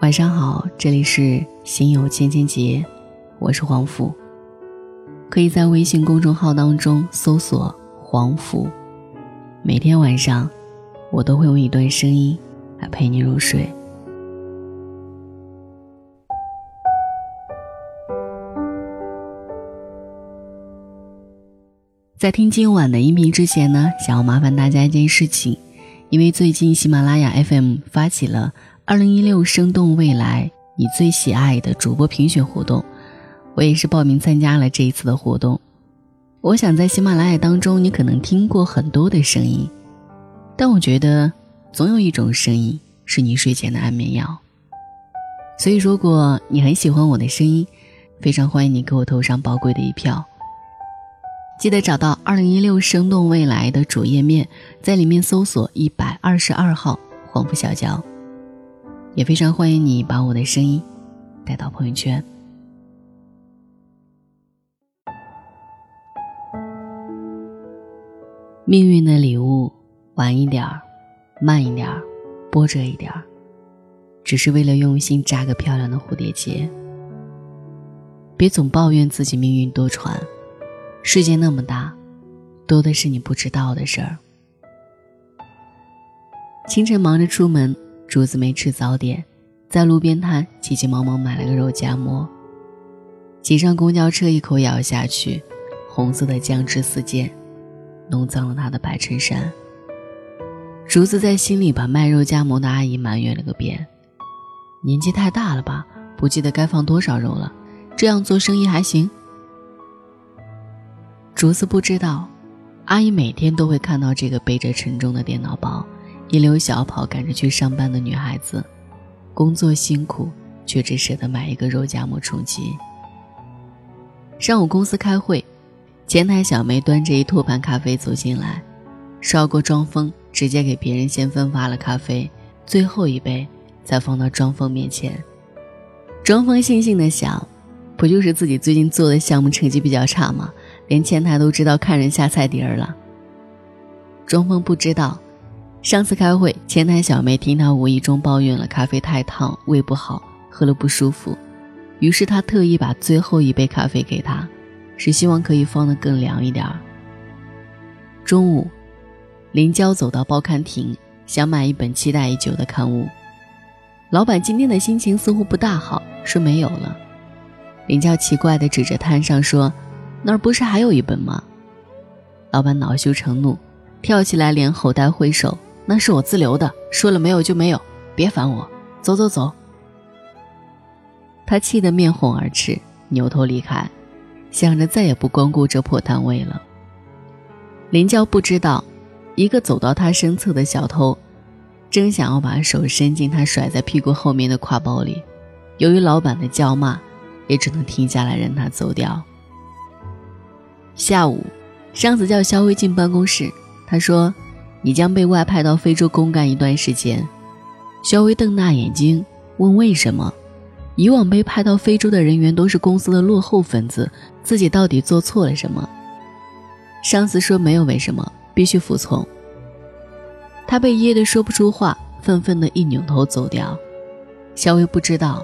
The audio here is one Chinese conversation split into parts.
晚上好，这里是心有千千结，我是黄甫。可以在微信公众号当中搜索“黄甫”，每天晚上我都会用一段声音来陪你入睡。在听今晚的音频之前呢，想要麻烦大家一件事情，因为最近喜马拉雅 FM 发起了。二零一六生动未来，你最喜爱的主播评选活动，我也是报名参加了这一次的活动。我想在喜马拉雅当中，你可能听过很多的声音，但我觉得总有一种声音是你睡前的安眠药。所以，如果你很喜欢我的声音，非常欢迎你给我投上宝贵的一票。记得找到二零一六生动未来的主页面，在里面搜索一百二十二号黄甫小娇。也非常欢迎你把我的声音带到朋友圈。命运的礼物，晚一点儿，慢一点儿，波折一点儿，只是为了用心扎个漂亮的蝴蝶结。别总抱怨自己命运多舛，世界那么大，多的是你不知道的事儿。清晨忙着出门。竹子没吃早点，在路边摊急急忙忙买了个肉夹馍。挤上公交车，一口咬下去，红色的酱汁四溅，弄脏了他的白衬衫。竹子在心里把卖肉夹馍的阿姨埋怨了个遍：年纪太大了吧，不记得该放多少肉了，这样做生意还行？竹子不知道，阿姨每天都会看到这个背着沉重的电脑包。一溜小跑赶着去上班的女孩子，工作辛苦，却只舍得买一个肉夹馍充饥。上午公司开会，前台小梅端着一托盘咖啡走进来，烧锅装疯，直接给别人先分发了咖啡，最后一杯再放到庄峰面前。庄峰悻悻的想：不就是自己最近做的项目成绩比较差吗？连前台都知道看人下菜碟儿了。庄峰不知道。上次开会，前台小妹听他无意中抱怨了咖啡太烫，胃不好，喝了不舒服，于是他特意把最后一杯咖啡给他，是希望可以放得更凉一点儿。中午，林娇走到报刊亭，想买一本期待已久的刊物，老板今天的心情似乎不大好，说没有了。林娇奇怪地指着摊上说：“那儿不是还有一本吗？”老板恼羞成怒，跳起来连吼带挥手。那是我自留的，说了没有就没有，别烦我，走走走。他气得面红耳赤，扭头离开，想着再也不光顾这破摊位了。林娇不知道，一个走到他身侧的小偷，正想要把手伸进他甩在屁股后面的挎包里，由于老板的叫骂，也只能停下来让他走掉。下午，上司叫肖薇进办公室，他说。你将被外派到非洲公干一段时间，肖薇瞪大眼睛问：“为什么？以往被派到非洲的人员都是公司的落后分子，自己到底做错了什么？”上司说：“没有为什么，必须服从。”他被噎得说不出话，愤愤地一扭头走掉。肖薇不知道，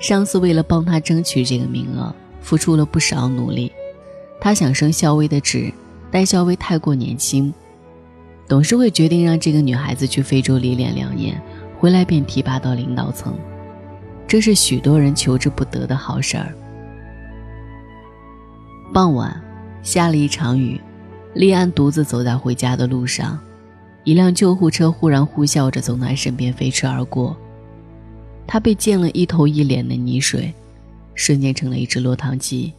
上司为了帮他争取这个名额，付出了不少努力。他想升肖薇的职，但肖薇太过年轻。董事会决定让这个女孩子去非洲历练两年，回来便提拔到领导层，这是许多人求之不得的好事儿。傍晚，下了一场雨，丽安独自走在回家的路上，一辆救护车忽然呼啸着从她身边飞驰而过，她被溅了一头一脸的泥水，瞬间成了一只落汤鸡。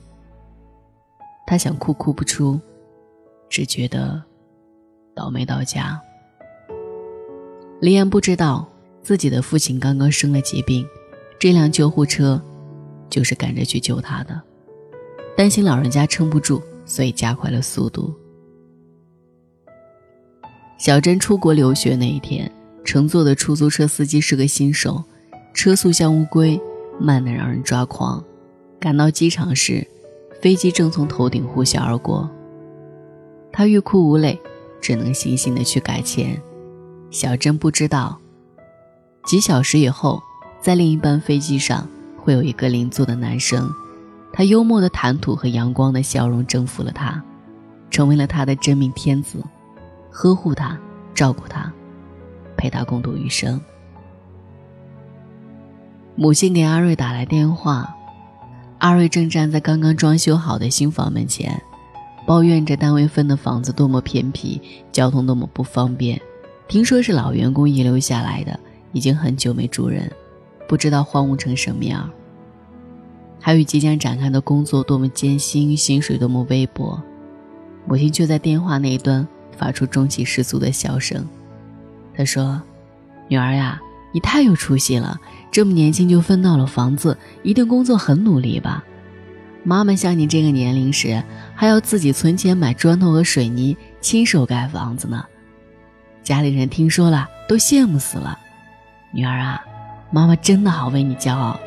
她想哭哭不出，只觉得。倒霉到家。李岩不知道自己的父亲刚刚生了疾病，这辆救护车就是赶着去救他的。担心老人家撑不住，所以加快了速度。小珍出国留学那一天，乘坐的出租车司机是个新手，车速像乌龟，慢得让人抓狂。赶到机场时，飞机正从头顶呼啸而过，他欲哭无泪。只能悻悻地去改签。小珍不知道，几小时以后，在另一班飞机上会有一个邻座的男生，他幽默的谈吐和阳光的笑容征服了他，成为了他的真命天子，呵护他，照顾他，陪他共度余生。母亲给阿瑞打来电话，阿瑞正站在刚刚装修好的新房门前，抱怨着单位分的房子多么偏僻，交通多么不方便。听说是老员工遗留下来的，已经很久没住人，不知道荒芜成什么样。还有即将展开的工作多么艰辛，薪水多么微薄。母亲却在电话那一端发出中气十足的笑声。她说：“女儿呀。”你太有出息了，这么年轻就分到了房子，一定工作很努力吧？妈妈像你这个年龄时，还要自己存钱买砖头和水泥，亲手盖房子呢。家里人听说了都羡慕死了。女儿啊，妈妈真的好为你骄傲。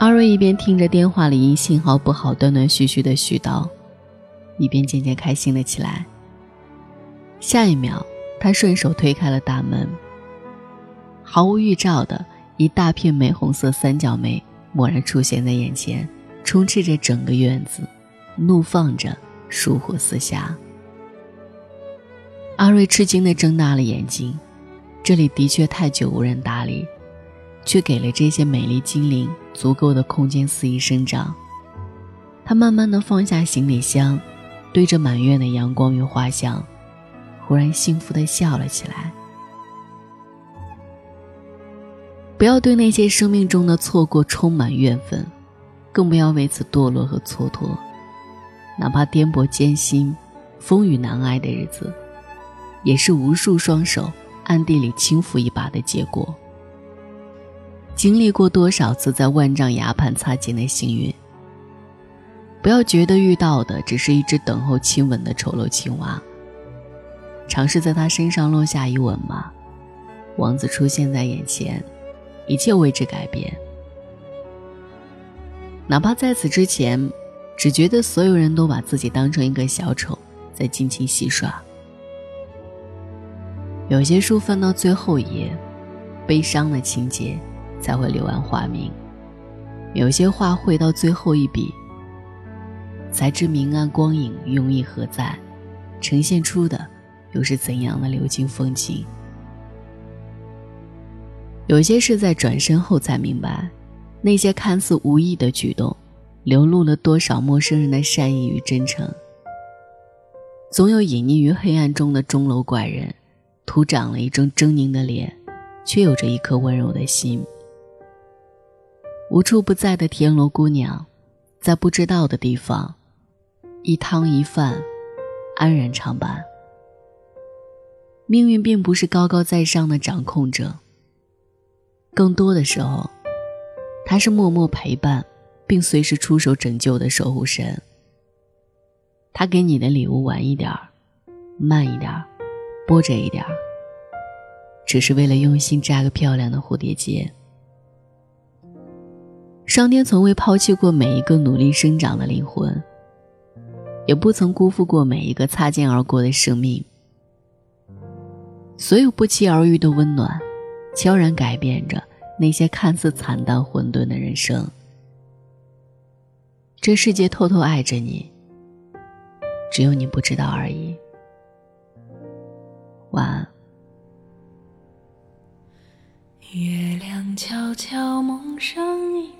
阿瑞一边听着电话里因信号不好断断续续的絮叨，一边渐渐开心了起来。下一秒，他顺手推开了大门。毫无预兆的一大片玫红色三角梅蓦然出现在眼前，充斥着整个院子，怒放着，疏火四下。阿瑞吃惊地睁大了眼睛，这里的确太久无人打理，却给了这些美丽精灵足够的空间肆意生长。他慢慢地放下行李箱，对着满院的阳光与花香，忽然幸福地笑了起来。不要对那些生命中的错过充满怨愤，更不要为此堕落和蹉跎。哪怕颠簸艰辛、风雨难挨的日子，也是无数双手暗地里轻抚一把的结果。经历过多少次在万丈崖畔擦肩的幸运，不要觉得遇到的只是一只等候亲吻的丑陋青蛙。尝试在他身上落下一吻吧，王子出现在眼前。一切为之改变，哪怕在此之前，只觉得所有人都把自己当成一个小丑，在尽情戏耍。有些书翻到最后一页，悲伤的情节才会柳暗花明；有些画绘到最后一笔，才知明暗光影用意何在，呈现出的又是怎样的流金风景。有些事在转身后才明白，那些看似无意的举动，流露了多少陌生人的善意与真诚。总有隐匿于黑暗中的钟楼怪人，徒长了一张狰狞的脸，却有着一颗温柔的心。无处不在的田螺姑娘，在不知道的地方，一汤一饭，安然长伴。命运并不是高高在上的掌控者。更多的时候，他是默默陪伴，并随时出手拯救的守护神。他给你的礼物晚一点儿，慢一点儿，波折一点儿，只是为了用心扎个漂亮的蝴蝶结。上天从未抛弃过每一个努力生长的灵魂，也不曾辜负过每一个擦肩而过的生命。所有不期而遇的温暖。悄然改变着那些看似惨淡混沌的人生。这世界偷偷爱着你，只有你不知道而已。晚安。月亮悄悄蒙上一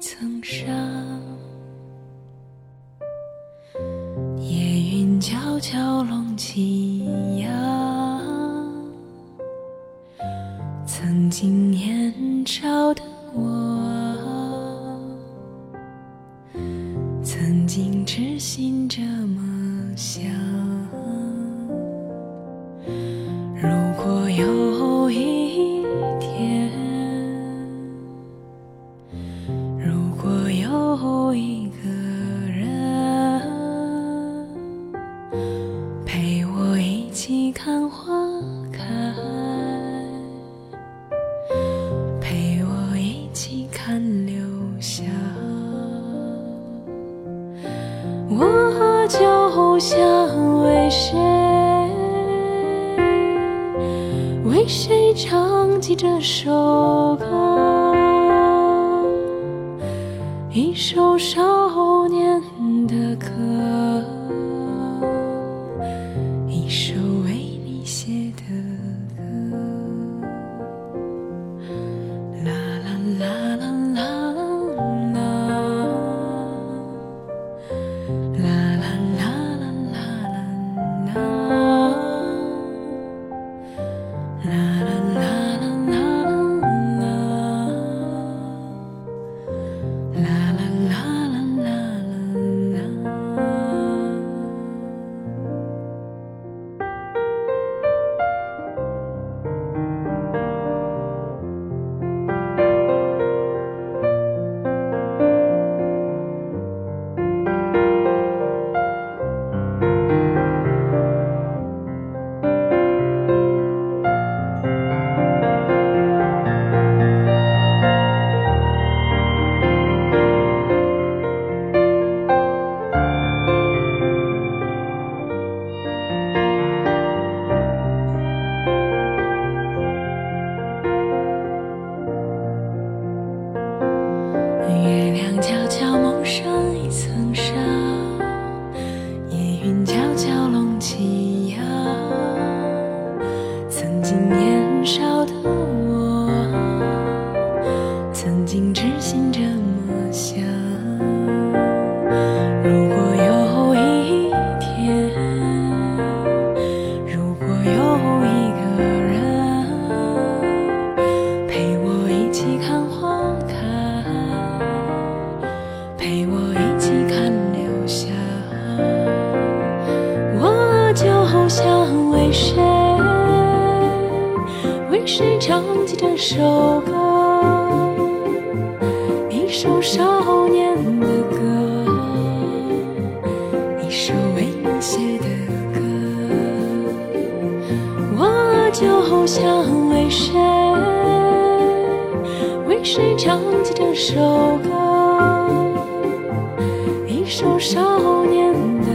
想为谁，为谁唱起这首歌，一首伤。曾经痴心这么想。如果有一天，如果有一个人陪我一起看花开，陪我一起看流霞，我就想为谁，为谁唱起这首歌，一首少年的歌，一首为你写的歌，我就想为谁，为谁唱起这首歌，一首少年的